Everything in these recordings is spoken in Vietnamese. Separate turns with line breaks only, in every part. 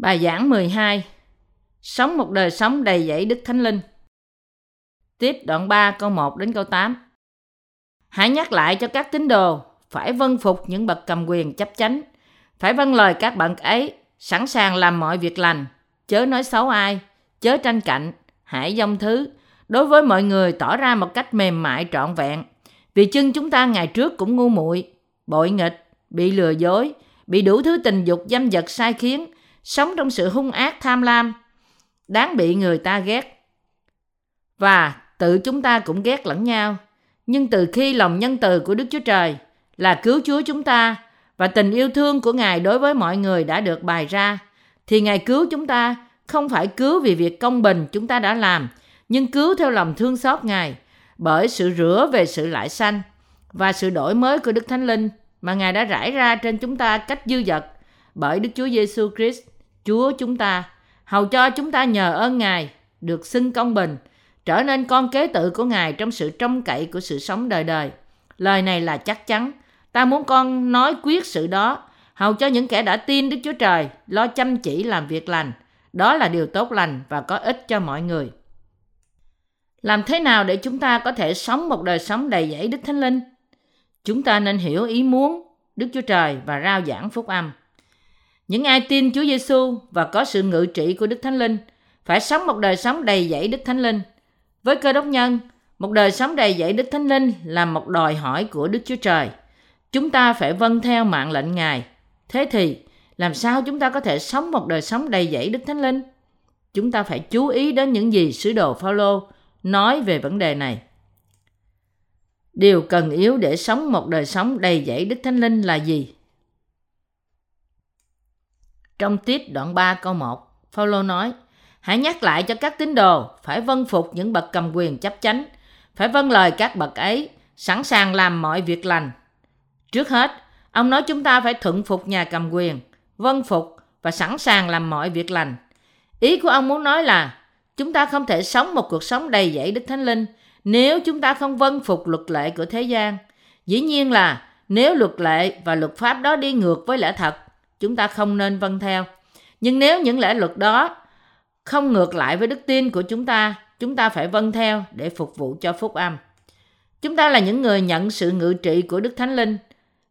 Bài giảng 12 Sống một đời sống đầy dẫy Đức Thánh Linh. Tiếp đoạn 3 câu 1 đến câu 8 Hãy nhắc lại cho các tín đồ phải vâng phục những bậc cầm quyền chấp chánh, phải vâng lời các bạn ấy, sẵn sàng làm mọi việc lành, chớ nói xấu ai, chớ tranh cạnh, hãy dông thứ, đối với mọi người tỏ ra một cách mềm mại trọn vẹn. Vì chân chúng ta ngày trước cũng ngu muội, bội nghịch, bị lừa dối, bị đủ thứ tình dục dâm dật sai khiến, sống trong sự hung ác tham lam, đáng bị người ta ghét. Và tự chúng ta cũng ghét lẫn nhau. Nhưng từ khi lòng nhân từ của Đức Chúa Trời là cứu Chúa chúng ta và tình yêu thương của Ngài đối với mọi người đã được bày ra, thì Ngài cứu chúng ta không phải cứu vì việc công bình chúng ta đã làm, nhưng cứu theo lòng thương xót Ngài bởi sự rửa về sự lại sanh và sự đổi mới của Đức Thánh Linh mà Ngài đã rải ra trên chúng ta cách dư dật bởi Đức Chúa Giêsu Christ, Chúa chúng ta, hầu cho chúng ta nhờ ơn Ngài được xưng công bình, trở nên con kế tự của Ngài trong sự trông cậy của sự sống đời đời. Lời này là chắc chắn. Ta muốn con nói quyết sự đó, hầu cho những kẻ đã tin Đức Chúa Trời lo chăm chỉ làm việc lành. Đó là điều tốt lành và có ích cho mọi người. Làm thế nào để chúng ta có thể sống một đời sống đầy dẫy Đức Thánh Linh? Chúng ta nên hiểu ý muốn Đức Chúa Trời và rao giảng phúc âm. Những ai tin Chúa Giêsu và có sự ngự trị của Đức Thánh Linh phải sống một đời sống đầy dẫy Đức Thánh Linh. Với cơ đốc nhân, một đời sống đầy dẫy Đức Thánh Linh là một đòi hỏi của Đức Chúa Trời. Chúng ta phải vâng theo mạng lệnh Ngài. Thế thì, làm sao chúng ta có thể sống một đời sống đầy dẫy Đức Thánh Linh? Chúng ta phải chú ý đến những gì sứ đồ Phaolô nói về vấn đề này. Điều cần yếu để sống một đời sống đầy dẫy Đức Thánh Linh là gì? Trong tiết đoạn 3 câu 1, Phaolô nói: Hãy nhắc lại cho các tín đồ phải vâng phục những bậc cầm quyền chấp chánh, phải vâng lời các bậc ấy, sẵn sàng làm mọi việc lành. Trước hết, ông nói chúng ta phải thuận phục nhà cầm quyền, vâng phục và sẵn sàng làm mọi việc lành. Ý của ông muốn nói là chúng ta không thể sống một cuộc sống đầy dẫy Đức Thánh Linh nếu chúng ta không vâng phục luật lệ của thế gian. Dĩ nhiên là nếu luật lệ và luật pháp đó đi ngược với lẽ thật, chúng ta không nên vâng theo. Nhưng nếu những lẽ luật đó không ngược lại với đức tin của chúng ta, chúng ta phải vâng theo để phục vụ cho phúc âm. Chúng ta là những người nhận sự ngự trị của Đức Thánh Linh.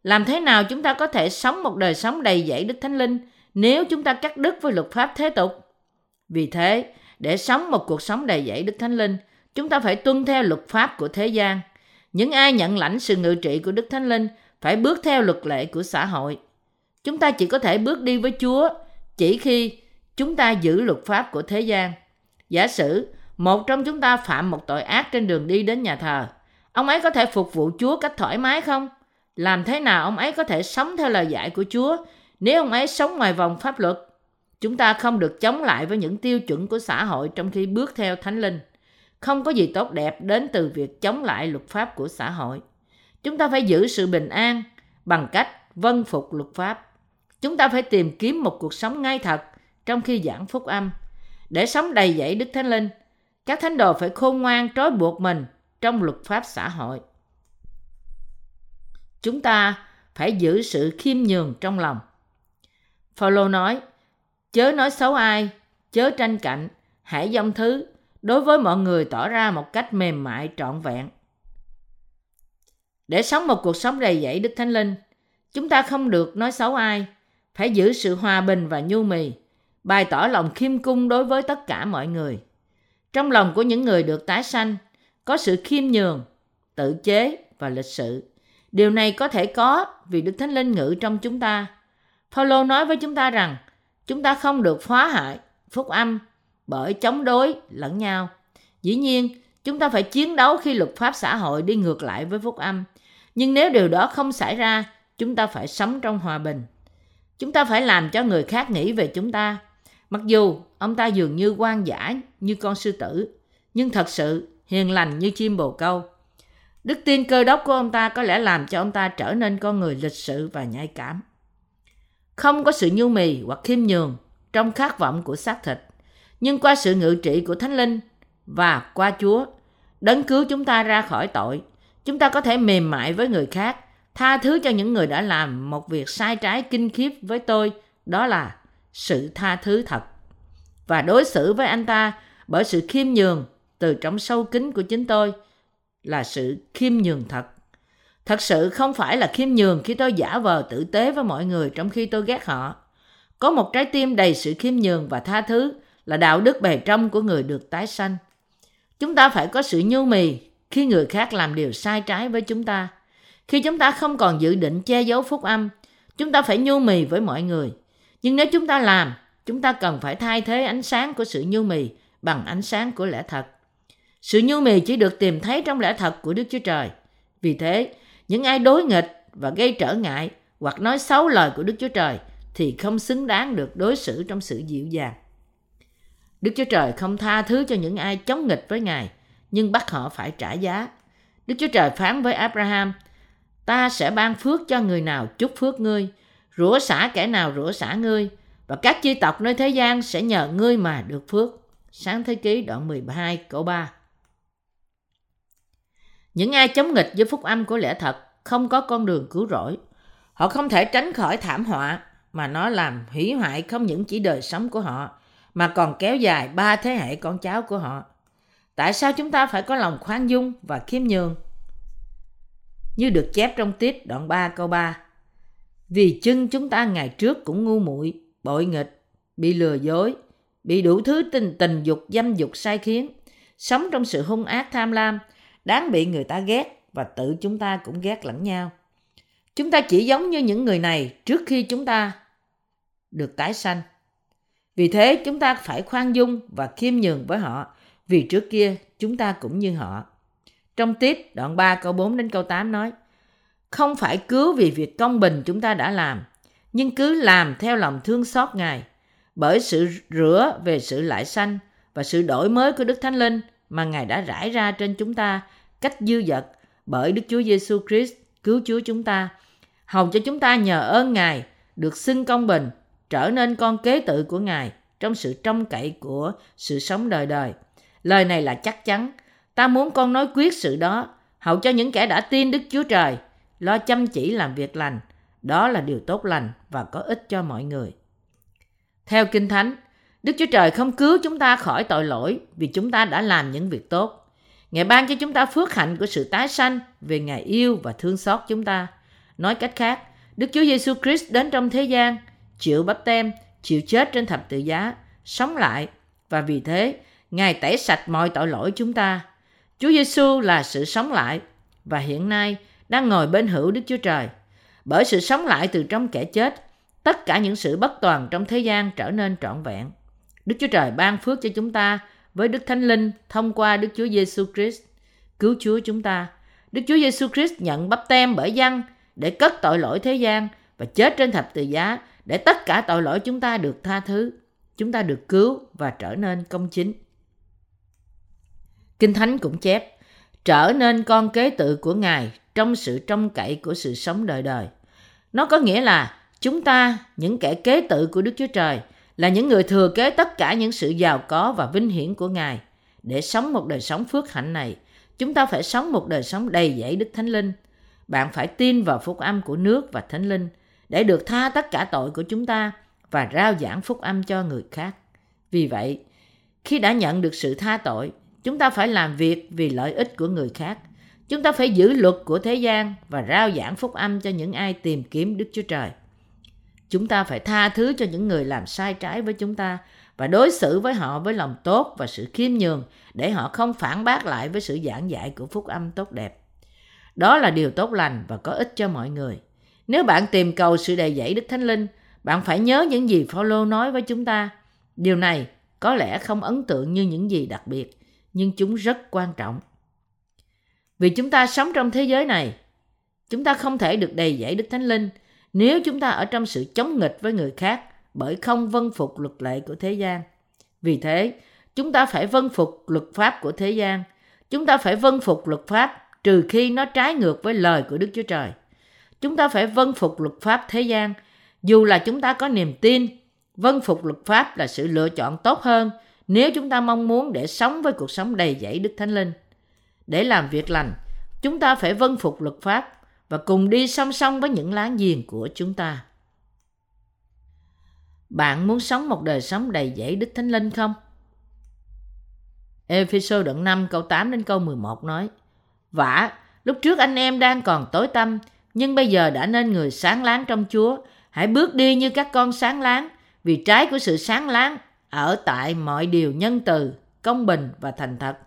Làm thế nào chúng ta có thể sống một đời sống đầy dẫy Đức Thánh Linh nếu chúng ta cắt đứt với luật pháp thế tục? Vì thế, để sống một cuộc sống đầy dẫy Đức Thánh Linh, chúng ta phải tuân theo luật pháp của thế gian. Những ai nhận lãnh sự ngự trị của Đức Thánh Linh phải bước theo luật lệ của xã hội. Chúng ta chỉ có thể bước đi với Chúa chỉ khi chúng ta giữ luật pháp của thế gian. Giả sử một trong chúng ta phạm một tội ác trên đường đi đến nhà thờ, ông ấy có thể phục vụ Chúa cách thoải mái không? Làm thế nào ông ấy có thể sống theo lời dạy của Chúa nếu ông ấy sống ngoài vòng pháp luật? Chúng ta không được chống lại với những tiêu chuẩn của xã hội trong khi bước theo thánh linh. Không có gì tốt đẹp đến từ việc chống lại luật pháp của xã hội. Chúng ta phải giữ sự bình an bằng cách vâng phục luật pháp. Chúng ta phải tìm kiếm một cuộc sống ngay thật trong khi giảng phúc âm. Để sống đầy dẫy Đức Thánh Linh, các thánh đồ phải khôn ngoan trói buộc mình trong luật pháp xã hội. Chúng ta phải giữ sự khiêm nhường trong lòng. Phaolô nói, chớ nói xấu ai, chớ tranh cạnh, hãy dông thứ, đối với mọi người tỏ ra một cách mềm mại trọn vẹn. Để sống một cuộc sống đầy dẫy Đức Thánh Linh, chúng ta không được nói xấu ai, phải giữ sự hòa bình và nhu mì, bày tỏ lòng khiêm cung đối với tất cả mọi người. Trong lòng của những người được tái sanh, có sự khiêm nhường, tự chế và lịch sự. Điều này có thể có vì Đức Thánh Linh ngự trong chúng ta. Paulo nói với chúng ta rằng chúng ta không được phá hại phúc âm bởi chống đối lẫn nhau. Dĩ nhiên, chúng ta phải chiến đấu khi luật pháp xã hội đi ngược lại với phúc âm. Nhưng nếu điều đó không xảy ra, chúng ta phải sống trong hòa bình. Chúng ta phải làm cho người khác nghĩ về chúng ta. Mặc dù ông ta dường như quan giả như con sư tử, nhưng thật sự hiền lành như chim bồ câu. Đức tin cơ đốc của ông ta có lẽ làm cho ông ta trở nên con người lịch sự và nhạy cảm. Không có sự nhu mì hoặc khiêm nhường trong khát vọng của xác thịt, nhưng qua sự ngự trị của Thánh Linh và qua Chúa, đấng cứu chúng ta ra khỏi tội, chúng ta có thể mềm mại với người khác, tha thứ cho những người đã làm một việc sai trái kinh khiếp với tôi, đó là sự tha thứ thật và đối xử với anh ta bởi sự khiêm nhường từ trong sâu kín của chính tôi là sự khiêm nhường thật. Thật sự không phải là khiêm nhường khi tôi giả vờ tử tế với mọi người trong khi tôi ghét họ. Có một trái tim đầy sự khiêm nhường và tha thứ là đạo đức bề trong của người được tái sanh. Chúng ta phải có sự nhu mì khi người khác làm điều sai trái với chúng ta. Khi chúng ta không còn dự định che giấu phúc âm, chúng ta phải nhu mì với mọi người. Nhưng nếu chúng ta làm, chúng ta cần phải thay thế ánh sáng của sự nhu mì bằng ánh sáng của lẽ thật. Sự nhu mì chỉ được tìm thấy trong lẽ thật của Đức Chúa Trời. Vì thế, những ai đối nghịch và gây trở ngại hoặc nói xấu lời của Đức Chúa Trời thì không xứng đáng được đối xử trong sự dịu dàng. Đức Chúa Trời không tha thứ cho những ai chống nghịch với Ngài, nhưng bắt họ phải trả giá. Đức Chúa Trời phán với Abraham, ta sẽ ban phước cho người nào chúc phước ngươi, rủa xả kẻ nào rủa xả ngươi, và các chi tộc nơi thế gian sẽ nhờ ngươi mà được phước. Sáng thế ký đoạn 12 câu 3 Những ai chống nghịch với phúc âm của lẽ thật không có con đường cứu rỗi. Họ không thể tránh khỏi thảm họa mà nó làm hủy hoại không những chỉ đời sống của họ mà còn kéo dài ba thế hệ con cháu của họ. Tại sao chúng ta phải có lòng khoan dung và khiêm nhường? Như được chép trong tiết đoạn 3 câu 3. Vì chân chúng ta ngày trước cũng ngu muội, bội nghịch, bị lừa dối, bị đủ thứ tình tình dục dâm dục sai khiến, sống trong sự hung ác tham lam, đáng bị người ta ghét và tự chúng ta cũng ghét lẫn nhau. Chúng ta chỉ giống như những người này trước khi chúng ta được tái sanh. Vì thế chúng ta phải khoan dung và khiêm nhường với họ vì trước kia chúng ta cũng như họ. Trong tiết đoạn 3 câu 4 đến câu 8 nói Không phải cứu vì việc công bình chúng ta đã làm, nhưng cứ làm theo lòng thương xót Ngài. Bởi sự rửa về sự lại sanh và sự đổi mới của Đức Thánh Linh mà Ngài đã rải ra trên chúng ta cách dư dật bởi Đức Chúa Giêsu Christ cứu Chúa chúng ta, hầu cho chúng ta nhờ ơn Ngài được xưng công bình, trở nên con kế tự của Ngài trong sự trông cậy của sự sống đời đời. Lời này là chắc chắn. Ta muốn con nói quyết sự đó, hầu cho những kẻ đã tin Đức Chúa Trời, lo chăm chỉ làm việc lành. Đó là điều tốt lành và có ích cho mọi người. Theo Kinh Thánh, Đức Chúa Trời không cứu chúng ta khỏi tội lỗi vì chúng ta đã làm những việc tốt. Ngài ban cho chúng ta phước hạnh của sự tái sanh vì Ngài yêu và thương xót chúng ta. Nói cách khác, Đức Chúa Giêsu Christ đến trong thế gian, chịu bắp tem, chịu chết trên thập tự giá, sống lại và vì thế Ngài tẩy sạch mọi tội lỗi chúng ta. Chúa Giêsu là sự sống lại và hiện nay đang ngồi bên hữu Đức Chúa Trời. Bởi sự sống lại từ trong kẻ chết, tất cả những sự bất toàn trong thế gian trở nên trọn vẹn. Đức Chúa Trời ban phước cho chúng ta với Đức Thánh Linh thông qua Đức Chúa Giêsu Christ cứu Chúa chúng ta. Đức Chúa Giêsu Christ nhận bắp tem bởi dân để cất tội lỗi thế gian và chết trên thập tự giá để tất cả tội lỗi chúng ta được tha thứ, chúng ta được cứu và trở nên công chính. Kinh Thánh cũng chép, trở nên con kế tự của Ngài trong sự trông cậy của sự sống đời đời. Nó có nghĩa là chúng ta, những kẻ kế tự của Đức Chúa Trời, là những người thừa kế tất cả những sự giàu có và vinh hiển của Ngài. Để sống một đời sống phước hạnh này, chúng ta phải sống một đời sống đầy dẫy Đức Thánh Linh. Bạn phải tin vào phúc âm của nước và Thánh Linh để được tha tất cả tội của chúng ta và rao giảng phúc âm cho người khác. Vì vậy, khi đã nhận được sự tha tội, chúng ta phải làm việc vì lợi ích của người khác. Chúng ta phải giữ luật của thế gian và rao giảng phúc âm cho những ai tìm kiếm Đức Chúa Trời. Chúng ta phải tha thứ cho những người làm sai trái với chúng ta và đối xử với họ với lòng tốt và sự khiêm nhường để họ không phản bác lại với sự giảng dạy của phúc âm tốt đẹp. Đó là điều tốt lành và có ích cho mọi người. Nếu bạn tìm cầu sự đầy dẫy Đức Thánh Linh, bạn phải nhớ những gì Phaolô nói với chúng ta. Điều này có lẽ không ấn tượng như những gì đặc biệt, nhưng chúng rất quan trọng. Vì chúng ta sống trong thế giới này, chúng ta không thể được đầy dẫy Đức Thánh Linh nếu chúng ta ở trong sự chống nghịch với người khác bởi không vân phục luật lệ của thế gian. Vì thế, chúng ta phải vân phục luật pháp của thế gian. Chúng ta phải vân phục luật pháp trừ khi nó trái ngược với lời của Đức Chúa Trời. Chúng ta phải vân phục luật pháp thế gian, dù là chúng ta có niềm tin. Vân phục luật pháp là sự lựa chọn tốt hơn nếu chúng ta mong muốn để sống với cuộc sống đầy dẫy Đức Thánh Linh. Để làm việc lành, chúng ta phải vân phục luật pháp và cùng đi song song với những láng giềng của chúng ta. Bạn muốn sống một đời sống đầy dẫy Đức Thánh Linh không? Ephesos đoạn 5 câu 8 đến câu 11 nói Vả, lúc trước anh em đang còn tối tâm, nhưng bây giờ đã nên người sáng láng trong Chúa. Hãy bước đi như các con sáng láng, vì trái của sự sáng láng ở tại mọi điều nhân từ, công bình và thành thật.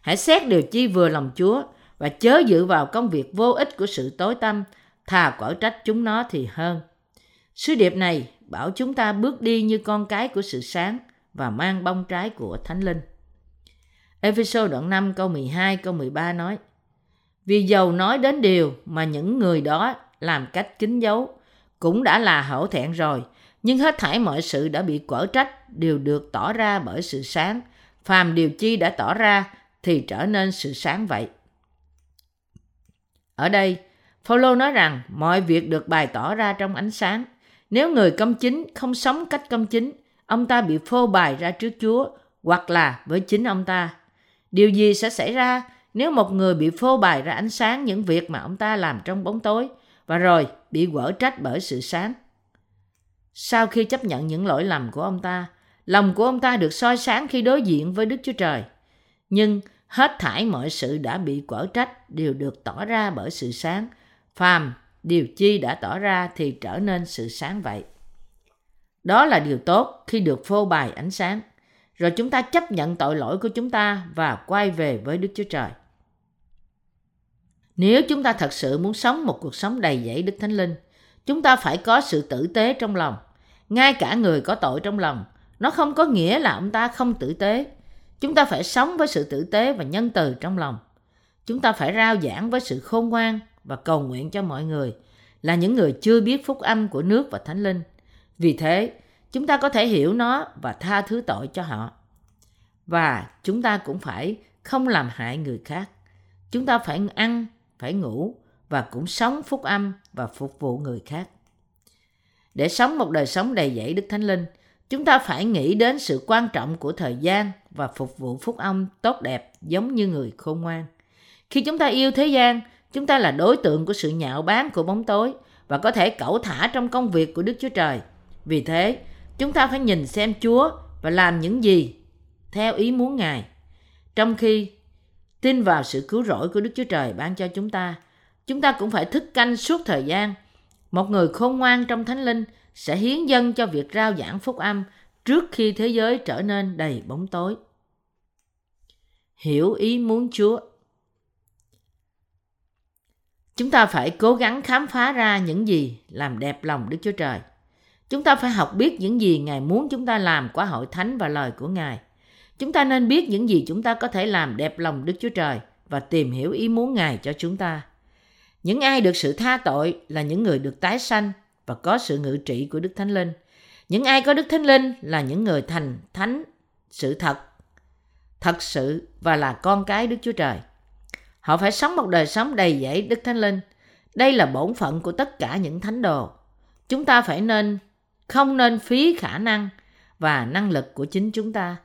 Hãy xét điều chi vừa lòng Chúa và chớ dự vào công việc vô ích của sự tối tâm, thà quở trách chúng nó thì hơn. Sứ điệp này bảo chúng ta bước đi như con cái của sự sáng và mang bông trái của Thánh Linh. Ephesos đoạn 5 câu 12 câu 13 nói Vì dầu nói đến điều mà những người đó làm cách kín dấu cũng đã là hổ thẹn rồi nhưng hết thảy mọi sự đã bị quở trách đều được tỏ ra bởi sự sáng. Phàm điều chi đã tỏ ra, thì trở nên sự sáng vậy. Ở đây Paulo nói rằng mọi việc được bày tỏ ra trong ánh sáng. Nếu người công chính không sống cách công chính, ông ta bị phô bày ra trước Chúa, hoặc là với chính ông ta. Điều gì sẽ xảy ra nếu một người bị phô bày ra ánh sáng những việc mà ông ta làm trong bóng tối và rồi bị quở trách bởi sự sáng? Sau khi chấp nhận những lỗi lầm của ông ta, lòng của ông ta được soi sáng khi đối diện với Đức Chúa Trời. Nhưng hết thảy mọi sự đã bị quở trách đều được tỏ ra bởi sự sáng. Phàm, điều chi đã tỏ ra thì trở nên sự sáng vậy. Đó là điều tốt khi được phô bày ánh sáng rồi chúng ta chấp nhận tội lỗi của chúng ta và quay về với Đức Chúa Trời. Nếu chúng ta thật sự muốn sống một cuộc sống đầy dẫy Đức Thánh Linh, chúng ta phải có sự tử tế trong lòng. Ngay cả người có tội trong lòng, nó không có nghĩa là ông ta không tử tế. Chúng ta phải sống với sự tử tế và nhân từ trong lòng. Chúng ta phải rao giảng với sự khôn ngoan và cầu nguyện cho mọi người là những người chưa biết phúc âm của nước và Thánh Linh. Vì thế, chúng ta có thể hiểu nó và tha thứ tội cho họ và chúng ta cũng phải không làm hại người khác chúng ta phải ăn phải ngủ và cũng sống phúc âm và phục vụ người khác để sống một đời sống đầy dẫy đức thánh linh chúng ta phải nghĩ đến sự quan trọng của thời gian và phục vụ phúc âm tốt đẹp giống như người khôn ngoan khi chúng ta yêu thế gian chúng ta là đối tượng của sự nhạo báng của bóng tối và có thể cẩu thả trong công việc của đức chúa trời vì thế Chúng ta phải nhìn xem Chúa và làm những gì theo ý muốn Ngài. Trong khi tin vào sự cứu rỗi của Đức Chúa Trời ban cho chúng ta, chúng ta cũng phải thức canh suốt thời gian. Một người khôn ngoan trong Thánh Linh sẽ hiến dân cho việc rao giảng phúc âm trước khi thế giới trở nên đầy bóng tối. Hiểu ý muốn Chúa Chúng ta phải cố gắng khám phá ra những gì làm đẹp lòng Đức Chúa Trời. Chúng ta phải học biết những gì Ngài muốn chúng ta làm qua hội thánh và lời của Ngài. Chúng ta nên biết những gì chúng ta có thể làm đẹp lòng Đức Chúa Trời và tìm hiểu ý muốn Ngài cho chúng ta. Những ai được sự tha tội là những người được tái sanh và có sự ngự trị của Đức Thánh Linh. Những ai có Đức Thánh Linh là những người thành thánh sự thật, thật sự và là con cái Đức Chúa Trời. Họ phải sống một đời sống đầy dẫy Đức Thánh Linh. Đây là bổn phận của tất cả những thánh đồ. Chúng ta phải nên không nên phí khả năng và năng lực của chính chúng ta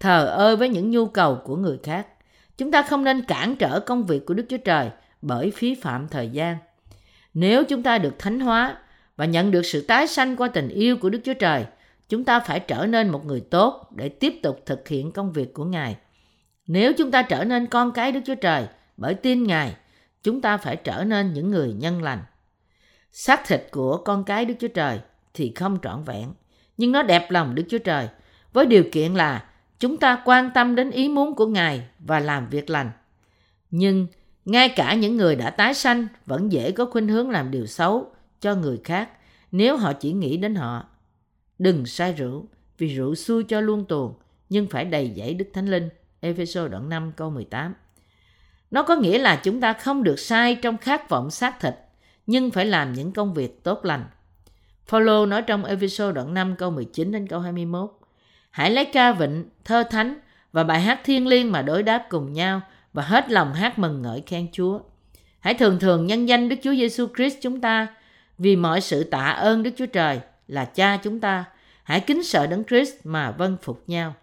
thờ ơ với những nhu cầu của người khác chúng ta không nên cản trở công việc của đức chúa trời bởi phí phạm thời gian. Nếu chúng ta được thánh hóa và nhận được sự tái sanh qua tình yêu của đức chúa trời chúng ta phải trở nên một người tốt để tiếp tục thực hiện công việc của ngài. Nếu chúng ta trở nên con cái đức chúa trời bởi tin ngài chúng ta phải trở nên những người nhân lành. Xác thịt của con cái đức chúa trời thì không trọn vẹn, nhưng nó đẹp lòng Đức Chúa Trời, với điều kiện là chúng ta quan tâm đến ý muốn của Ngài và làm việc lành. Nhưng ngay cả những người đã tái sanh vẫn dễ có khuynh hướng làm điều xấu cho người khác nếu họ chỉ nghĩ đến họ. Đừng say rượu, vì rượu xui cho luôn tuồng, nhưng phải đầy dẫy Đức Thánh Linh. Ephesos đoạn 5 câu 18 Nó có nghĩa là chúng ta không được sai trong khát vọng xác thịt, nhưng phải làm những công việc tốt lành. Phaolô nói trong Ephesos đoạn 5 câu 19 đến câu 21. Hãy lấy ca vịnh, thơ thánh và bài hát thiên liêng mà đối đáp cùng nhau và hết lòng hát mừng ngợi khen Chúa. Hãy thường thường nhân danh Đức Chúa Giêsu Christ chúng ta vì mọi sự tạ ơn Đức Chúa Trời là cha chúng ta. Hãy kính sợ Đấng Christ mà vâng phục nhau.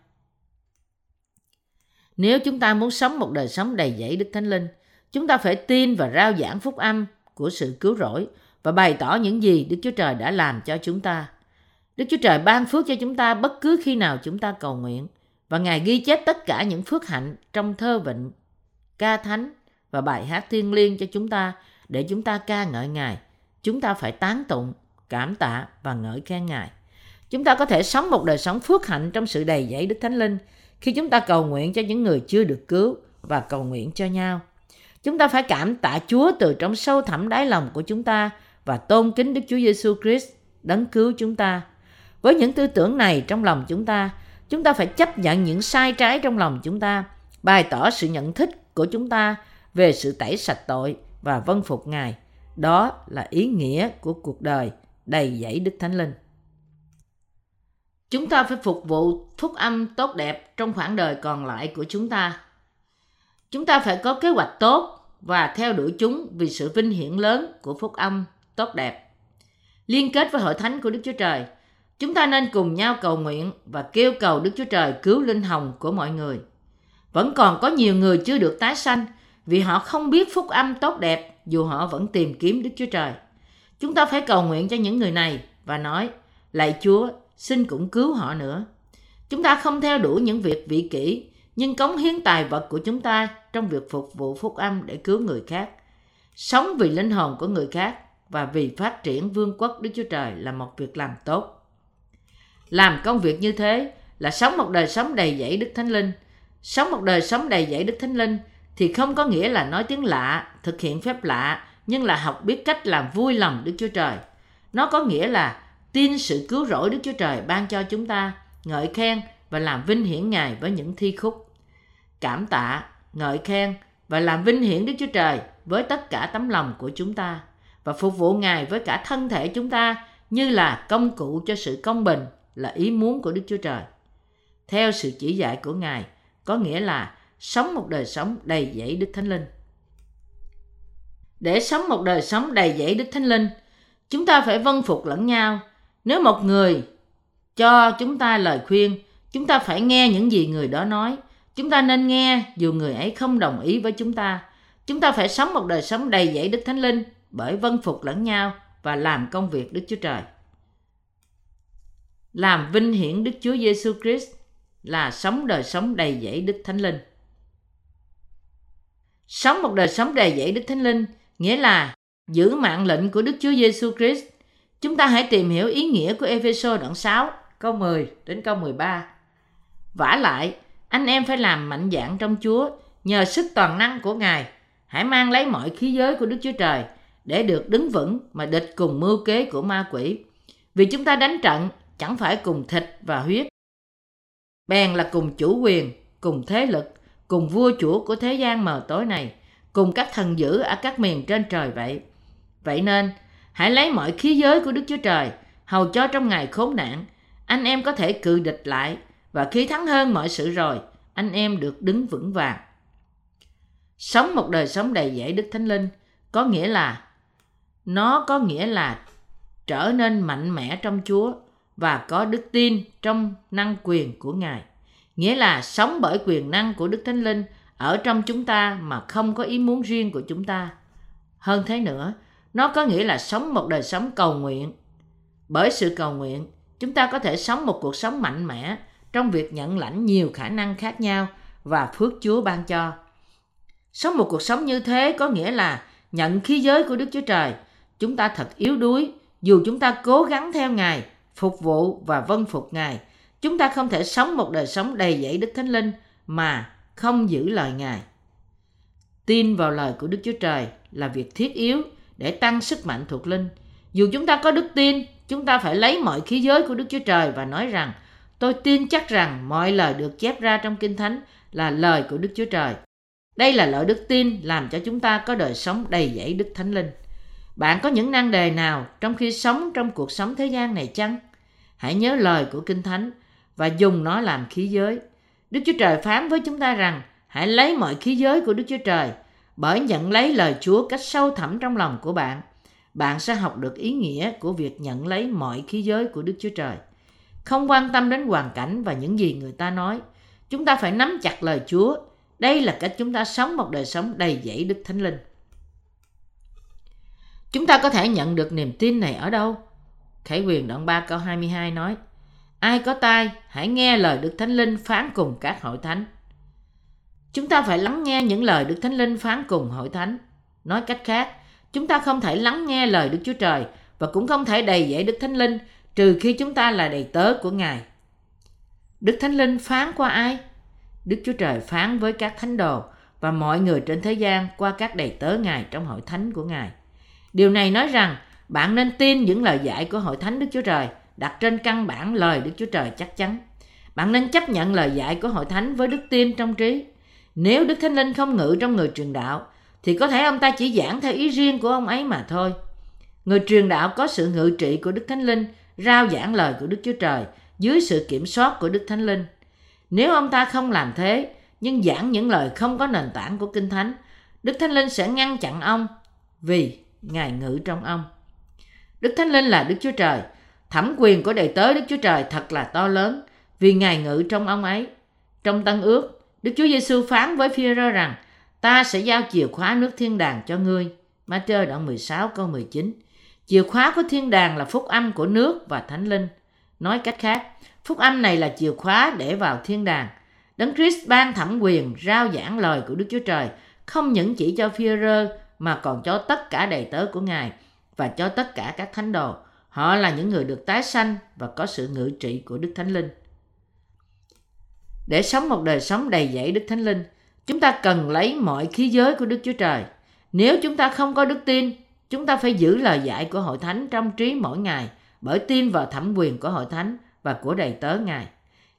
Nếu chúng ta muốn sống một đời sống đầy dẫy Đức Thánh Linh, chúng ta phải tin và rao giảng phúc âm của sự cứu rỗi và bày tỏ những gì Đức Chúa Trời đã làm cho chúng ta. Đức Chúa Trời ban phước cho chúng ta bất cứ khi nào chúng ta cầu nguyện và Ngài ghi chép tất cả những phước hạnh trong thơ vịnh, ca thánh và bài hát thiên liêng cho chúng ta để chúng ta ca ngợi Ngài. Chúng ta phải tán tụng, cảm tạ và ngợi khen Ngài. Chúng ta có thể sống một đời sống phước hạnh trong sự đầy dẫy Đức Thánh Linh khi chúng ta cầu nguyện cho những người chưa được cứu và cầu nguyện cho nhau. Chúng ta phải cảm tạ Chúa từ trong sâu thẳm đáy lòng của chúng ta và tôn kính Đức Chúa Giêsu Christ đấng cứu chúng ta. Với những tư tưởng này trong lòng chúng ta, chúng ta phải chấp nhận những sai trái trong lòng chúng ta, bày tỏ sự nhận thức của chúng ta về sự tẩy sạch tội và vân phục Ngài. Đó là ý nghĩa của cuộc đời đầy dẫy Đức Thánh Linh. Chúng ta phải phục vụ phúc âm tốt đẹp trong khoảng đời còn lại của chúng ta. Chúng ta phải có kế hoạch tốt và theo đuổi chúng vì sự vinh hiển lớn của phúc âm tốt đẹp. Liên kết với hội thánh của Đức Chúa Trời, chúng ta nên cùng nhau cầu nguyện và kêu cầu Đức Chúa Trời cứu linh hồn của mọi người. Vẫn còn có nhiều người chưa được tái sanh vì họ không biết phúc âm tốt đẹp dù họ vẫn tìm kiếm Đức Chúa Trời. Chúng ta phải cầu nguyện cho những người này và nói, lạy Chúa, xin cũng cứu họ nữa. Chúng ta không theo đuổi những việc vị kỷ, nhưng cống hiến tài vật của chúng ta trong việc phục vụ phúc âm để cứu người khác. Sống vì linh hồn của người khác và vì phát triển vương quốc Đức Chúa Trời là một việc làm tốt. Làm công việc như thế là sống một đời sống đầy dẫy Đức Thánh Linh. Sống một đời sống đầy dẫy Đức Thánh Linh thì không có nghĩa là nói tiếng lạ, thực hiện phép lạ, nhưng là học biết cách làm vui lòng Đức Chúa Trời. Nó có nghĩa là tin sự cứu rỗi Đức Chúa Trời ban cho chúng ta, ngợi khen và làm vinh hiển Ngài với những thi khúc. Cảm tạ, ngợi khen và làm vinh hiển Đức Chúa Trời với tất cả tấm lòng của chúng ta và phục vụ Ngài với cả thân thể chúng ta như là công cụ cho sự công bình là ý muốn của Đức Chúa Trời. Theo sự chỉ dạy của Ngài, có nghĩa là sống một đời sống đầy dẫy Đức Thánh Linh. Để sống một đời sống đầy dẫy Đức Thánh Linh, chúng ta phải vân phục lẫn nhau. Nếu một người cho chúng ta lời khuyên, chúng ta phải nghe những gì người đó nói. Chúng ta nên nghe dù người ấy không đồng ý với chúng ta. Chúng ta phải sống một đời sống đầy dẫy Đức Thánh Linh bởi vân phục lẫn nhau và làm công việc Đức Chúa Trời. Làm vinh hiển Đức Chúa Giêsu Christ là sống đời sống đầy dẫy Đức Thánh Linh. Sống một đời sống đầy dẫy Đức Thánh Linh nghĩa là giữ mạng lệnh của Đức Chúa Giêsu Christ. Chúng ta hãy tìm hiểu ý nghĩa của Ephesos đoạn 6, câu 10 đến câu 13. Vả lại, anh em phải làm mạnh dạn trong Chúa nhờ sức toàn năng của Ngài. Hãy mang lấy mọi khí giới của Đức Chúa Trời để được đứng vững mà địch cùng mưu kế của ma quỷ. Vì chúng ta đánh trận chẳng phải cùng thịt và huyết, bèn là cùng chủ quyền, cùng thế lực, cùng vua chúa của thế gian mờ tối này, cùng các thần dữ ở các miền trên trời vậy. Vậy nên, hãy lấy mọi khí giới của Đức Chúa Trời, hầu cho trong ngày khốn nạn, anh em có thể cự địch lại, và khi thắng hơn mọi sự rồi, anh em được đứng vững vàng. Sống một đời sống đầy dễ Đức Thánh Linh có nghĩa là nó có nghĩa là trở nên mạnh mẽ trong Chúa và có đức tin trong năng quyền của Ngài. Nghĩa là sống bởi quyền năng của Đức Thánh Linh ở trong chúng ta mà không có ý muốn riêng của chúng ta. Hơn thế nữa, nó có nghĩa là sống một đời sống cầu nguyện. Bởi sự cầu nguyện, chúng ta có thể sống một cuộc sống mạnh mẽ trong việc nhận lãnh nhiều khả năng khác nhau và phước Chúa ban cho. Sống một cuộc sống như thế có nghĩa là nhận khí giới của Đức Chúa Trời. Chúng ta thật yếu đuối, dù chúng ta cố gắng theo Ngài, phục vụ và vân phục Ngài. Chúng ta không thể sống một đời sống đầy dẫy Đức Thánh Linh mà không giữ lời Ngài. Tin vào lời của Đức Chúa Trời là việc thiết yếu để tăng sức mạnh thuộc linh. Dù chúng ta có đức tin, chúng ta phải lấy mọi khí giới của Đức Chúa Trời và nói rằng tôi tin chắc rằng mọi lời được chép ra trong Kinh Thánh là lời của Đức Chúa Trời. Đây là lợi đức tin làm cho chúng ta có đời sống đầy dẫy Đức Thánh Linh. Bạn có những năng đề nào trong khi sống trong cuộc sống thế gian này chăng? Hãy nhớ lời của Kinh Thánh và dùng nó làm khí giới. Đức Chúa Trời phán với chúng ta rằng, hãy lấy mọi khí giới của Đức Chúa Trời bởi nhận lấy lời Chúa cách sâu thẳm trong lòng của bạn. Bạn sẽ học được ý nghĩa của việc nhận lấy mọi khí giới của Đức Chúa Trời. Không quan tâm đến hoàn cảnh và những gì người ta nói. Chúng ta phải nắm chặt lời Chúa. Đây là cách chúng ta sống một đời sống đầy dẫy Đức Thánh Linh. Chúng ta có thể nhận được niềm tin này ở đâu? Khải quyền đoạn 3 câu 22 nói, Ai có tai, hãy nghe lời Đức Thánh Linh phán cùng các hội thánh. Chúng ta phải lắng nghe những lời Đức Thánh Linh phán cùng hội thánh. Nói cách khác, chúng ta không thể lắng nghe lời Đức Chúa Trời và cũng không thể đầy dễ Đức Thánh Linh trừ khi chúng ta là đầy tớ của Ngài. Đức Thánh Linh phán qua ai? Đức Chúa Trời phán với các thánh đồ và mọi người trên thế gian qua các đầy tớ Ngài trong hội thánh của Ngài. Điều này nói rằng bạn nên tin những lời dạy của hội thánh Đức Chúa Trời đặt trên căn bản lời Đức Chúa Trời chắc chắn. Bạn nên chấp nhận lời dạy của hội thánh với đức tin trong trí. Nếu Đức Thánh Linh không ngự trong người truyền đạo, thì có thể ông ta chỉ giảng theo ý riêng của ông ấy mà thôi. Người truyền đạo có sự ngự trị của Đức Thánh Linh, rao giảng lời của Đức Chúa Trời dưới sự kiểm soát của Đức Thánh Linh. Nếu ông ta không làm thế, nhưng giảng những lời không có nền tảng của Kinh Thánh, Đức Thánh Linh sẽ ngăn chặn ông vì Ngài ngự trong ông. Đức Thánh Linh là Đức Chúa Trời, thẩm quyền của đầy tớ Đức Chúa Trời thật là to lớn vì Ngài ngự trong ông ấy. Trong Tân Ước, Đức Chúa Giêsu phán với phi rơ rằng ta sẽ giao chìa khóa nước thiên đàng cho ngươi. Matthew đoạn 16 câu 19. Chìa khóa của thiên đàng là phúc âm của nước và thánh linh. Nói cách khác, phúc âm này là chìa khóa để vào thiên đàng. Đấng Christ ban thẩm quyền rao giảng lời của Đức Chúa Trời không những chỉ cho phi rơ mà còn cho tất cả đầy tớ của Ngài và cho tất cả các thánh đồ. Họ là những người được tái sanh và có sự ngự trị của Đức Thánh Linh. Để sống một đời sống đầy dẫy Đức Thánh Linh, chúng ta cần lấy mọi khí giới của Đức Chúa Trời. Nếu chúng ta không có đức tin, chúng ta phải giữ lời dạy của hội thánh trong trí mỗi ngày bởi tin vào thẩm quyền của hội thánh và của đầy tớ Ngài.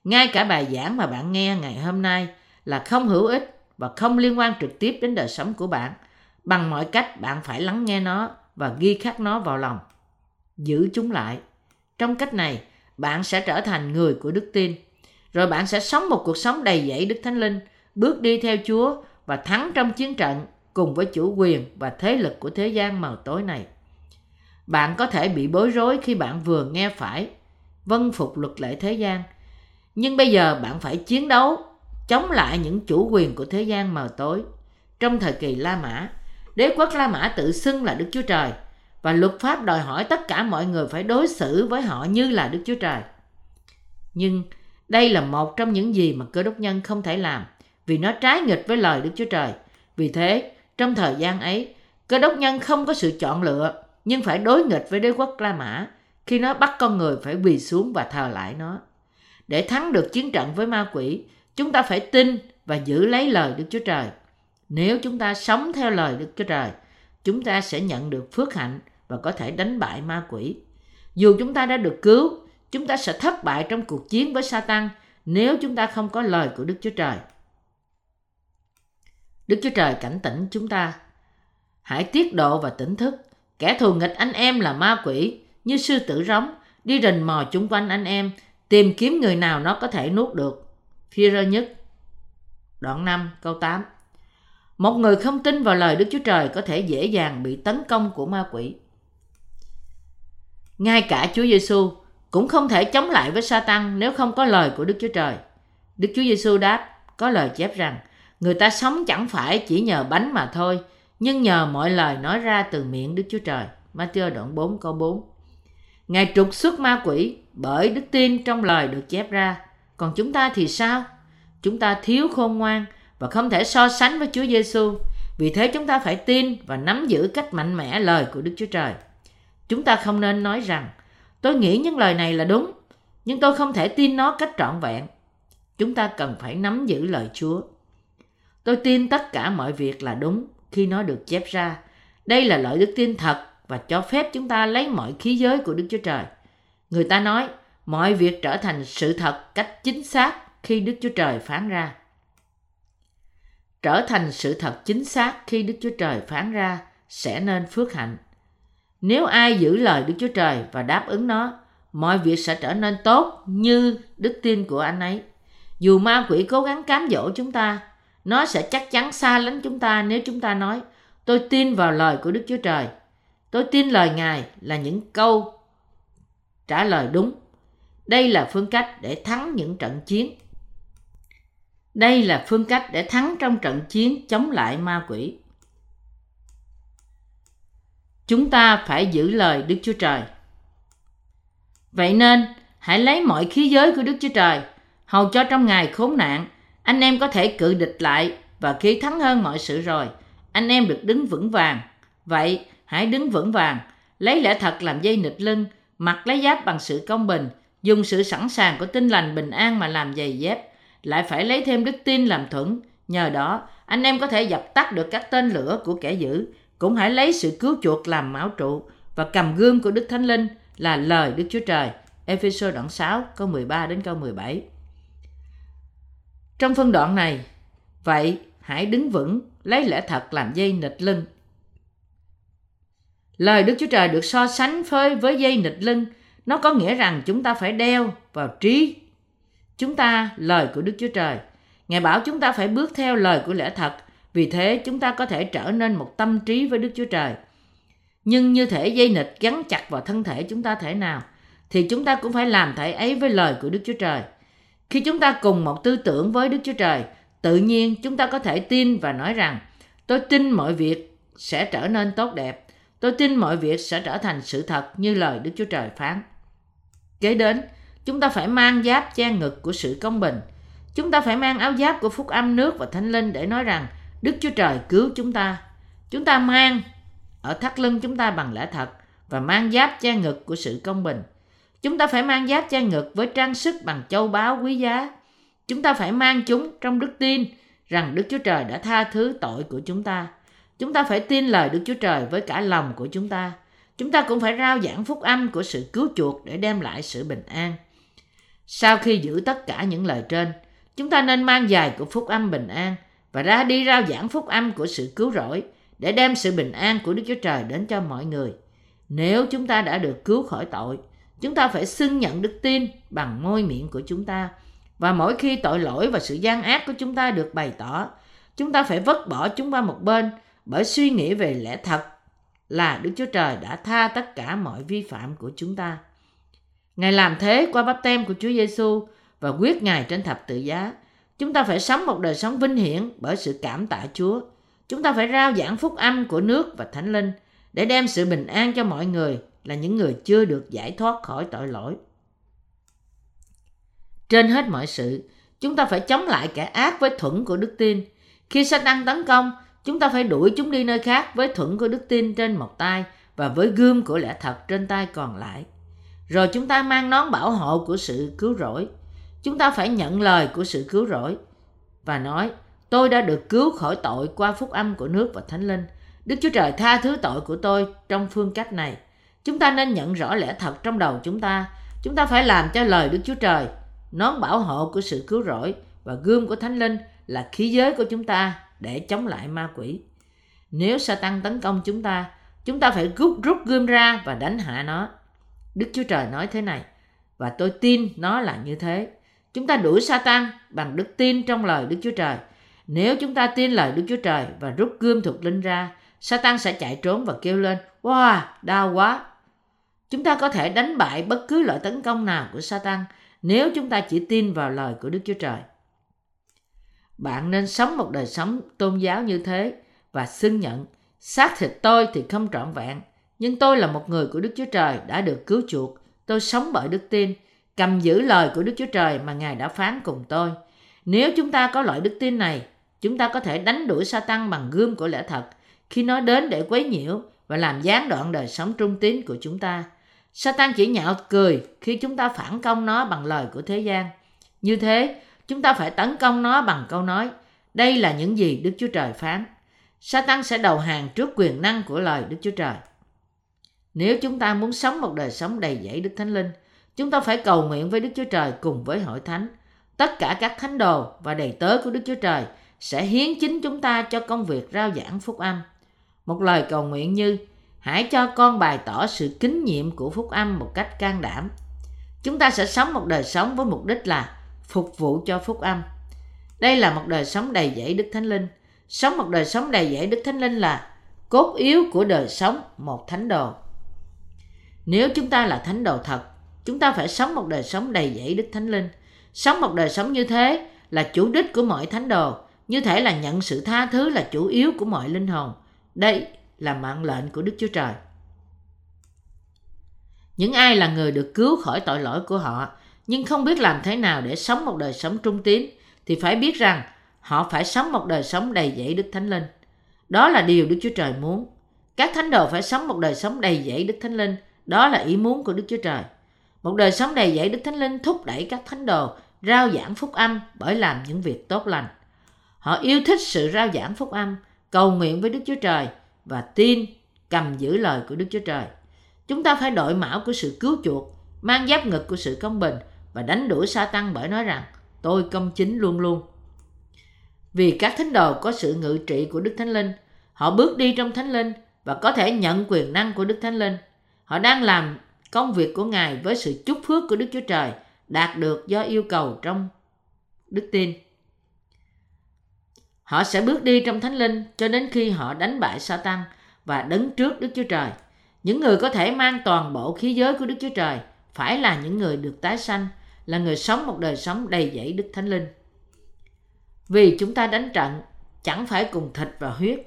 Ngay cả bài giảng mà bạn nghe ngày hôm nay là không hữu ích và không liên quan trực tiếp đến đời sống của bạn. Bằng mọi cách bạn phải lắng nghe nó và ghi khắc nó vào lòng. Giữ chúng lại. Trong cách này, bạn sẽ trở thành người của đức tin. Rồi bạn sẽ sống một cuộc sống đầy dẫy Đức Thánh Linh, bước đi theo Chúa và thắng trong chiến trận cùng với chủ quyền và thế lực của thế gian màu tối này. Bạn có thể bị bối rối khi bạn vừa nghe phải vân phục luật lệ thế gian. Nhưng bây giờ bạn phải chiến đấu chống lại những chủ quyền của thế gian mờ tối. Trong thời kỳ La Mã, đế quốc La Mã tự xưng là Đức Chúa Trời và luật pháp đòi hỏi tất cả mọi người phải đối xử với họ như là Đức Chúa Trời. Nhưng đây là một trong những gì mà cơ đốc nhân không thể làm vì nó trái nghịch với lời Đức Chúa Trời. Vì thế, trong thời gian ấy, cơ đốc nhân không có sự chọn lựa nhưng phải đối nghịch với đế quốc La Mã khi nó bắt con người phải quỳ xuống và thờ lại nó. Để thắng được chiến trận với ma quỷ, chúng ta phải tin và giữ lấy lời Đức Chúa Trời. Nếu chúng ta sống theo lời Đức Chúa Trời, chúng ta sẽ nhận được phước hạnh và có thể đánh bại ma quỷ. Dù chúng ta đã được cứu, chúng ta sẽ thất bại trong cuộc chiến với Satan nếu chúng ta không có lời của Đức Chúa Trời. Đức Chúa Trời cảnh tỉnh chúng ta. Hãy tiết độ và tỉnh thức. Kẻ thù nghịch anh em là ma quỷ, như sư tử rống, đi rình mò chung quanh anh em, tìm kiếm người nào nó có thể nuốt được. Phi rơ nhất Đoạn 5 câu 8 một người không tin vào lời Đức Chúa Trời có thể dễ dàng bị tấn công của ma quỷ. Ngay cả Chúa Giêsu cũng không thể chống lại với Satan nếu không có lời của Đức Chúa Trời. Đức Chúa Giêsu đáp, có lời chép rằng, người ta sống chẳng phải chỉ nhờ bánh mà thôi, nhưng nhờ mọi lời nói ra từ miệng Đức Chúa Trời. Matthew đoạn 4 câu 4 Ngài trục xuất ma quỷ bởi đức tin trong lời được chép ra. Còn chúng ta thì sao? Chúng ta thiếu khôn ngoan và không thể so sánh với Chúa Giêsu. Vì thế chúng ta phải tin và nắm giữ cách mạnh mẽ lời của Đức Chúa Trời. Chúng ta không nên nói rằng tôi nghĩ những lời này là đúng, nhưng tôi không thể tin nó cách trọn vẹn. Chúng ta cần phải nắm giữ lời Chúa. Tôi tin tất cả mọi việc là đúng khi nó được chép ra. Đây là lợi đức tin thật và cho phép chúng ta lấy mọi khí giới của Đức Chúa Trời. Người ta nói mọi việc trở thành sự thật cách chính xác khi Đức Chúa Trời phán ra. Trở thành sự thật chính xác khi Đức Chúa Trời phán ra sẽ nên phước hạnh. Nếu ai giữ lời Đức Chúa Trời và đáp ứng nó, mọi việc sẽ trở nên tốt như đức tin của anh ấy. Dù ma quỷ cố gắng cám dỗ chúng ta, nó sẽ chắc chắn xa lánh chúng ta nếu chúng ta nói tôi tin vào lời của Đức Chúa Trời Tôi tin lời Ngài là những câu trả lời đúng. Đây là phương cách để thắng những trận chiến. Đây là phương cách để thắng trong trận chiến chống lại ma quỷ. Chúng ta phải giữ lời Đức Chúa Trời. Vậy nên, hãy lấy mọi khí giới của Đức Chúa Trời, hầu cho trong ngày khốn nạn, anh em có thể cự địch lại và khi thắng hơn mọi sự rồi, anh em được đứng vững vàng. Vậy, hãy đứng vững vàng, lấy lẽ thật làm dây nịt lưng, mặc lấy giáp bằng sự công bình, dùng sự sẵn sàng của tinh lành bình an mà làm giày dép, lại phải lấy thêm đức tin làm thuẫn. Nhờ đó, anh em có thể dập tắt được các tên lửa của kẻ dữ. Cũng hãy lấy sự cứu chuộc làm mão trụ và cầm gươm của Đức Thánh Linh là lời Đức Chúa Trời. Ephesos đoạn 6 câu 13 đến câu 17. Trong phân đoạn này, vậy hãy đứng vững, lấy lẽ thật làm dây nịch lưng. Lời Đức Chúa Trời được so sánh với với dây nịch lưng, nó có nghĩa rằng chúng ta phải đeo vào trí. Chúng ta lời của Đức Chúa Trời. Ngài bảo chúng ta phải bước theo lời của lẽ thật, vì thế chúng ta có thể trở nên một tâm trí với Đức Chúa Trời. Nhưng như thể dây nịch gắn chặt vào thân thể chúng ta thể nào, thì chúng ta cũng phải làm thể ấy với lời của Đức Chúa Trời. Khi chúng ta cùng một tư tưởng với Đức Chúa Trời, tự nhiên chúng ta có thể tin và nói rằng tôi tin mọi việc sẽ trở nên tốt đẹp. Tôi tin mọi việc sẽ trở thành sự thật như lời Đức Chúa Trời phán. Kế đến, chúng ta phải mang giáp che ngực của sự công bình. Chúng ta phải mang áo giáp của phúc âm nước và thánh linh để nói rằng, Đức Chúa Trời cứu chúng ta. Chúng ta mang ở thắt lưng chúng ta bằng lẽ thật và mang giáp che ngực của sự công bình. Chúng ta phải mang giáp che ngực với trang sức bằng châu báu quý giá. Chúng ta phải mang chúng trong đức tin rằng Đức Chúa Trời đã tha thứ tội của chúng ta. Chúng ta phải tin lời Đức Chúa Trời với cả lòng của chúng ta. Chúng ta cũng phải rao giảng phúc âm của sự cứu chuộc để đem lại sự bình an. Sau khi giữ tất cả những lời trên, chúng ta nên mang giày của phúc âm bình an và ra đi rao giảng phúc âm của sự cứu rỗi để đem sự bình an của Đức Chúa Trời đến cho mọi người. Nếu chúng ta đã được cứu khỏi tội, chúng ta phải xưng nhận đức tin bằng môi miệng của chúng ta. Và mỗi khi tội lỗi và sự gian ác của chúng ta được bày tỏ, chúng ta phải vứt bỏ chúng qua một bên bởi suy nghĩ về lẽ thật là Đức Chúa Trời đã tha tất cả mọi vi phạm của chúng ta. Ngài làm thế qua bắp tem của Chúa Giêsu và quyết Ngài trên thập tự giá. Chúng ta phải sống một đời sống vinh hiển bởi sự cảm tạ Chúa. Chúng ta phải rao giảng phúc âm của nước và thánh linh để đem sự bình an cho mọi người là những người chưa được giải thoát khỏi tội lỗi. Trên hết mọi sự, chúng ta phải chống lại kẻ ác với thuẫn của đức tin. Khi Satan tấn công, chúng ta phải đuổi chúng đi nơi khác với thuẫn của đức tin trên một tay và với gươm của lẽ thật trên tay còn lại. Rồi chúng ta mang nón bảo hộ của sự cứu rỗi. Chúng ta phải nhận lời của sự cứu rỗi và nói, tôi đã được cứu khỏi tội qua phúc âm của nước và thánh linh. Đức Chúa Trời tha thứ tội của tôi trong phương cách này. Chúng ta nên nhận rõ lẽ thật trong đầu chúng ta. Chúng ta phải làm cho lời Đức Chúa Trời, nón bảo hộ của sự cứu rỗi và gươm của Thánh Linh là khí giới của chúng ta để chống lại ma quỷ. Nếu Satan tấn công chúng ta, chúng ta phải rút rút gươm ra và đánh hạ nó. Đức Chúa Trời nói thế này, và tôi tin nó là như thế. Chúng ta đuổi Satan bằng đức tin trong lời Đức Chúa Trời. Nếu chúng ta tin lời Đức Chúa Trời và rút gươm thuộc linh ra, Satan sẽ chạy trốn và kêu lên, Wow, đau quá, Chúng ta có thể đánh bại bất cứ loại tấn công nào của Satan nếu chúng ta chỉ tin vào lời của Đức Chúa Trời. Bạn nên sống một đời sống tôn giáo như thế và xưng nhận xác thịt tôi thì không trọn vẹn, nhưng tôi là một người của Đức Chúa Trời đã được cứu chuộc. Tôi sống bởi đức tin, cầm giữ lời của Đức Chúa Trời mà Ngài đã phán cùng tôi. Nếu chúng ta có loại đức tin này, chúng ta có thể đánh đuổi Satan bằng gươm của lẽ thật khi nó đến để quấy nhiễu và làm gián đoạn đời sống trung tín của chúng ta. Satan chỉ nhạo cười khi chúng ta phản công nó bằng lời của thế gian. Như thế, chúng ta phải tấn công nó bằng câu nói, đây là những gì Đức Chúa Trời phán. Satan sẽ đầu hàng trước quyền năng của lời Đức Chúa Trời. Nếu chúng ta muốn sống một đời sống đầy dẫy Đức Thánh Linh, chúng ta phải cầu nguyện với Đức Chúa Trời cùng với hội thánh. Tất cả các thánh đồ và đầy tớ của Đức Chúa Trời sẽ hiến chính chúng ta cho công việc rao giảng phúc âm. Một lời cầu nguyện như hãy cho con bày tỏ sự kính nhiệm của phúc âm một cách can đảm chúng ta sẽ sống một đời sống với mục đích là phục vụ cho phúc âm đây là một đời sống đầy dẫy đức thánh linh sống một đời sống đầy dẫy đức thánh linh là cốt yếu của đời sống một thánh đồ nếu chúng ta là thánh đồ thật chúng ta phải sống một đời sống đầy dẫy đức thánh linh sống một đời sống như thế là chủ đích của mọi thánh đồ như thể là nhận sự tha thứ là chủ yếu của mọi linh hồn đây là mạng lệnh của Đức Chúa Trời. Những ai là người được cứu khỏi tội lỗi của họ, nhưng không biết làm thế nào để sống một đời sống trung tín, thì phải biết rằng họ phải sống một đời sống đầy dẫy Đức Thánh Linh. Đó là điều Đức Chúa Trời muốn. Các thánh đồ phải sống một đời sống đầy dẫy Đức Thánh Linh. Đó là ý muốn của Đức Chúa Trời. Một đời sống đầy dẫy Đức Thánh Linh thúc đẩy các thánh đồ rao giảng phúc âm bởi làm những việc tốt lành. Họ yêu thích sự rao giảng phúc âm, cầu nguyện với Đức Chúa Trời và tin cầm giữ lời của Đức Chúa Trời. Chúng ta phải đội mão của sự cứu chuộc, mang giáp ngực của sự công bình và đánh đuổi sa tăng bởi nói rằng tôi công chính luôn luôn. Vì các thánh đồ có sự ngự trị của Đức Thánh Linh, họ bước đi trong Thánh Linh và có thể nhận quyền năng của Đức Thánh Linh. Họ đang làm công việc của Ngài với sự chúc phước của Đức Chúa Trời đạt được do yêu cầu trong đức tin. Họ sẽ bước đi trong Thánh Linh cho đến khi họ đánh bại Satan và đứng trước Đức Chúa Trời. Những người có thể mang toàn bộ khí giới của Đức Chúa Trời phải là những người được tái sanh, là người sống một đời sống đầy dẫy Đức Thánh Linh. Vì chúng ta đánh trận chẳng phải cùng thịt và huyết,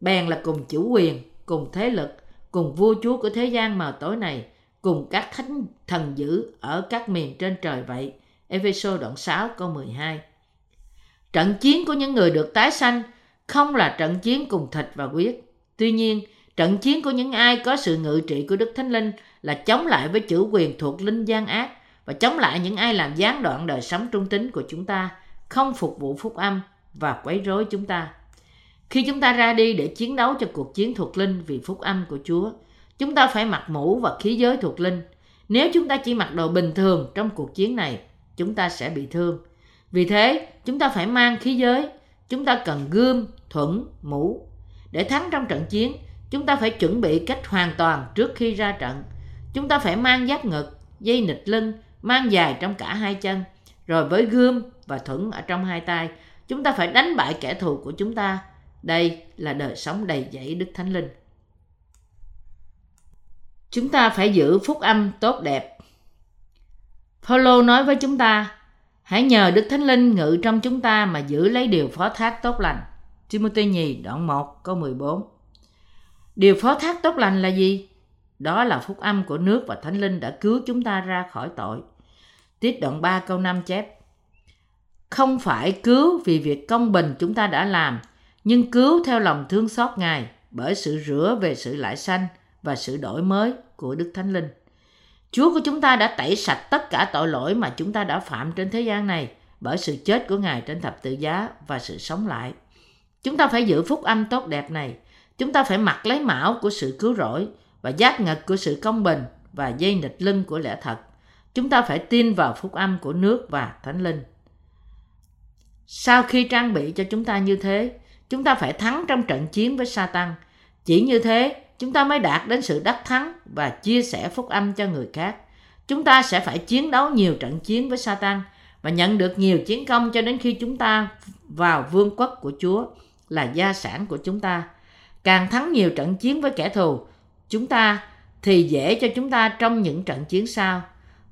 bèn là cùng chủ quyền, cùng thế lực, cùng vua chúa của thế gian mờ tối này, cùng các thánh thần dữ ở các miền trên trời vậy. Ephesos đoạn 6 câu 12 Trận chiến của những người được tái sanh không là trận chiến cùng thịt và huyết. Tuy nhiên, trận chiến của những ai có sự ngự trị của Đức Thánh Linh là chống lại với chủ quyền thuộc linh gian ác và chống lại những ai làm gián đoạn đời sống trung tín của chúng ta, không phục vụ phúc âm và quấy rối chúng ta. Khi chúng ta ra đi để chiến đấu cho cuộc chiến thuộc linh vì phúc âm của Chúa, chúng ta phải mặc mũ và khí giới thuộc linh. Nếu chúng ta chỉ mặc đồ bình thường trong cuộc chiến này, chúng ta sẽ bị thương. Vì thế, chúng ta phải mang khí giới. Chúng ta cần gươm, thuẫn, mũ. Để thắng trong trận chiến, chúng ta phải chuẩn bị cách hoàn toàn trước khi ra trận. Chúng ta phải mang giáp ngực, dây nịch lưng, mang dài trong cả hai chân. Rồi với gươm và thuẫn ở trong hai tay, chúng ta phải đánh bại kẻ thù của chúng ta. Đây là đời sống đầy dẫy Đức Thánh Linh. Chúng ta phải giữ phúc âm tốt đẹp. Paulo nói với chúng ta, hãy nhờ Đức Thánh Linh ngự trong chúng ta mà giữ lấy điều phó thác tốt lành. Timothy nhì đoạn 1 câu 14 Điều phó thác tốt lành là gì? Đó là phúc âm của nước và Thánh Linh đã cứu chúng ta ra khỏi tội. Tiết đoạn 3 câu 5 chép Không phải cứu vì việc công bình chúng ta đã làm, nhưng cứu theo lòng thương xót Ngài bởi sự rửa về sự lại sanh và sự đổi mới của Đức Thánh Linh. Chúa của chúng ta đã tẩy sạch tất cả tội lỗi mà chúng ta đã phạm trên thế gian này bởi sự chết của Ngài trên thập tự giá và sự sống lại. Chúng ta phải giữ phúc âm tốt đẹp này. Chúng ta phải mặc lấy mão của sự cứu rỗi và giác ngật của sự công bình và dây nịch lưng của lẽ thật. Chúng ta phải tin vào phúc âm của nước và thánh linh. Sau khi trang bị cho chúng ta như thế, chúng ta phải thắng trong trận chiến với Satan. Chỉ như thế, chúng ta mới đạt đến sự đắc thắng và chia sẻ phúc âm cho người khác. Chúng ta sẽ phải chiến đấu nhiều trận chiến với Satan và nhận được nhiều chiến công cho đến khi chúng ta vào vương quốc của Chúa là gia sản của chúng ta. Càng thắng nhiều trận chiến với kẻ thù, chúng ta thì dễ cho chúng ta trong những trận chiến sau.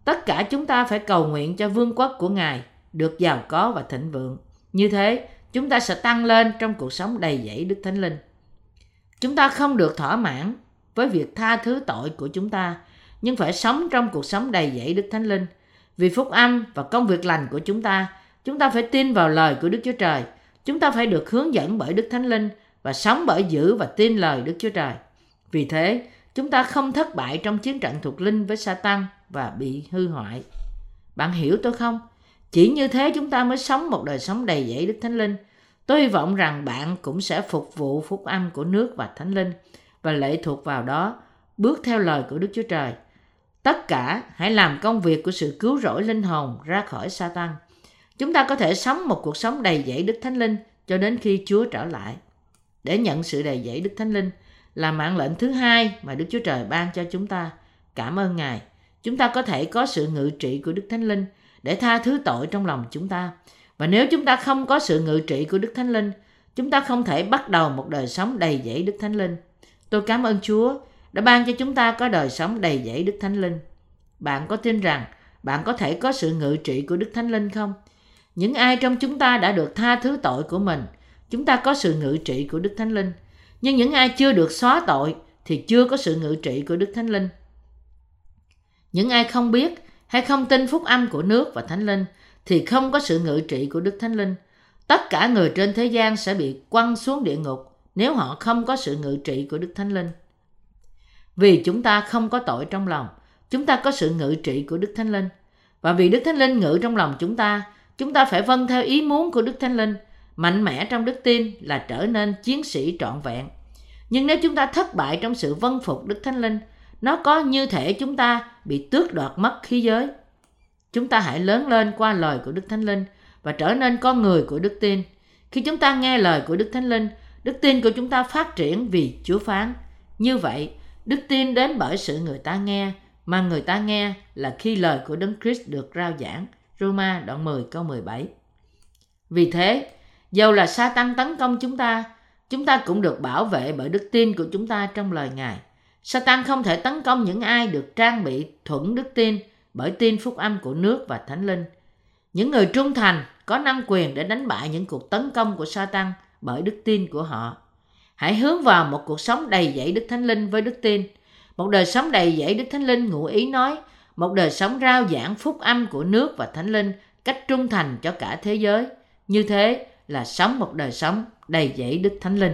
Tất cả chúng ta phải cầu nguyện cho vương quốc của Ngài được giàu có và thịnh vượng. Như thế, chúng ta sẽ tăng lên trong cuộc sống đầy dẫy Đức Thánh Linh. Chúng ta không được thỏa mãn với việc tha thứ tội của chúng ta, nhưng phải sống trong cuộc sống đầy dẫy Đức Thánh Linh. Vì phúc âm và công việc lành của chúng ta, chúng ta phải tin vào lời của Đức Chúa Trời. Chúng ta phải được hướng dẫn bởi Đức Thánh Linh và sống bởi giữ và tin lời Đức Chúa Trời. Vì thế, chúng ta không thất bại trong chiến trận thuộc linh với Satan và bị hư hoại. Bạn hiểu tôi không? Chỉ như thế chúng ta mới sống một đời sống đầy dẫy Đức Thánh Linh. Tôi hy vọng rằng bạn cũng sẽ phục vụ phúc âm của nước và Thánh Linh và lệ thuộc vào đó, bước theo lời của Đức Chúa Trời. Tất cả hãy làm công việc của sự cứu rỗi linh hồn ra khỏi Satan. Chúng ta có thể sống một cuộc sống đầy dẫy Đức Thánh Linh cho đến khi Chúa trở lại. Để nhận sự đầy dẫy Đức Thánh Linh là mạng lệnh thứ hai mà Đức Chúa Trời ban cho chúng ta. Cảm ơn Ngài. Chúng ta có thể có sự ngự trị của Đức Thánh Linh để tha thứ tội trong lòng chúng ta. Và nếu chúng ta không có sự ngự trị của Đức Thánh Linh, chúng ta không thể bắt đầu một đời sống đầy dẫy Đức Thánh Linh. Tôi cảm ơn Chúa đã ban cho chúng ta có đời sống đầy dẫy Đức Thánh Linh. Bạn có tin rằng bạn có thể có sự ngự trị của Đức Thánh Linh không? Những ai trong chúng ta đã được tha thứ tội của mình, chúng ta có sự ngự trị của Đức Thánh Linh. Nhưng những ai chưa được xóa tội thì chưa có sự ngự trị của Đức Thánh Linh. Những ai không biết hay không tin phúc âm của nước và Thánh Linh thì không có sự ngự trị của Đức Thánh Linh. Tất cả người trên thế gian sẽ bị quăng xuống địa ngục nếu họ không có sự ngự trị của Đức Thánh Linh. Vì chúng ta không có tội trong lòng, chúng ta có sự ngự trị của Đức Thánh Linh. Và vì Đức Thánh Linh ngự trong lòng chúng ta, chúng ta phải vâng theo ý muốn của Đức Thánh Linh, mạnh mẽ trong đức tin là trở nên chiến sĩ trọn vẹn. Nhưng nếu chúng ta thất bại trong sự vâng phục Đức Thánh Linh, nó có như thể chúng ta bị tước đoạt mất khí giới. Chúng ta hãy lớn lên qua lời của Đức Thánh Linh và trở nên con người của đức tin. Khi chúng ta nghe lời của Đức Thánh Linh, đức tin của chúng ta phát triển vì Chúa phán. Như vậy, đức tin đến bởi sự người ta nghe, mà người ta nghe là khi lời của Đấng Christ được rao giảng. Roma đoạn 10 câu 17 Vì thế, dầu là sa tăng tấn công chúng ta, chúng ta cũng được bảo vệ bởi đức tin của chúng ta trong lời Ngài. Satan không thể tấn công những ai được trang bị thuận đức tin bởi tin phúc âm của nước và thánh linh. Những người trung thành có năng quyền để đánh bại những cuộc tấn công của Satan bởi đức tin của họ. Hãy hướng vào một cuộc sống đầy dẫy Đức Thánh Linh với đức tin. Một đời sống đầy dẫy Đức Thánh Linh ngụ ý nói, một đời sống rao giảng phúc âm của nước và Thánh Linh cách trung thành cho cả thế giới. Như thế là sống một đời sống đầy dẫy Đức Thánh Linh.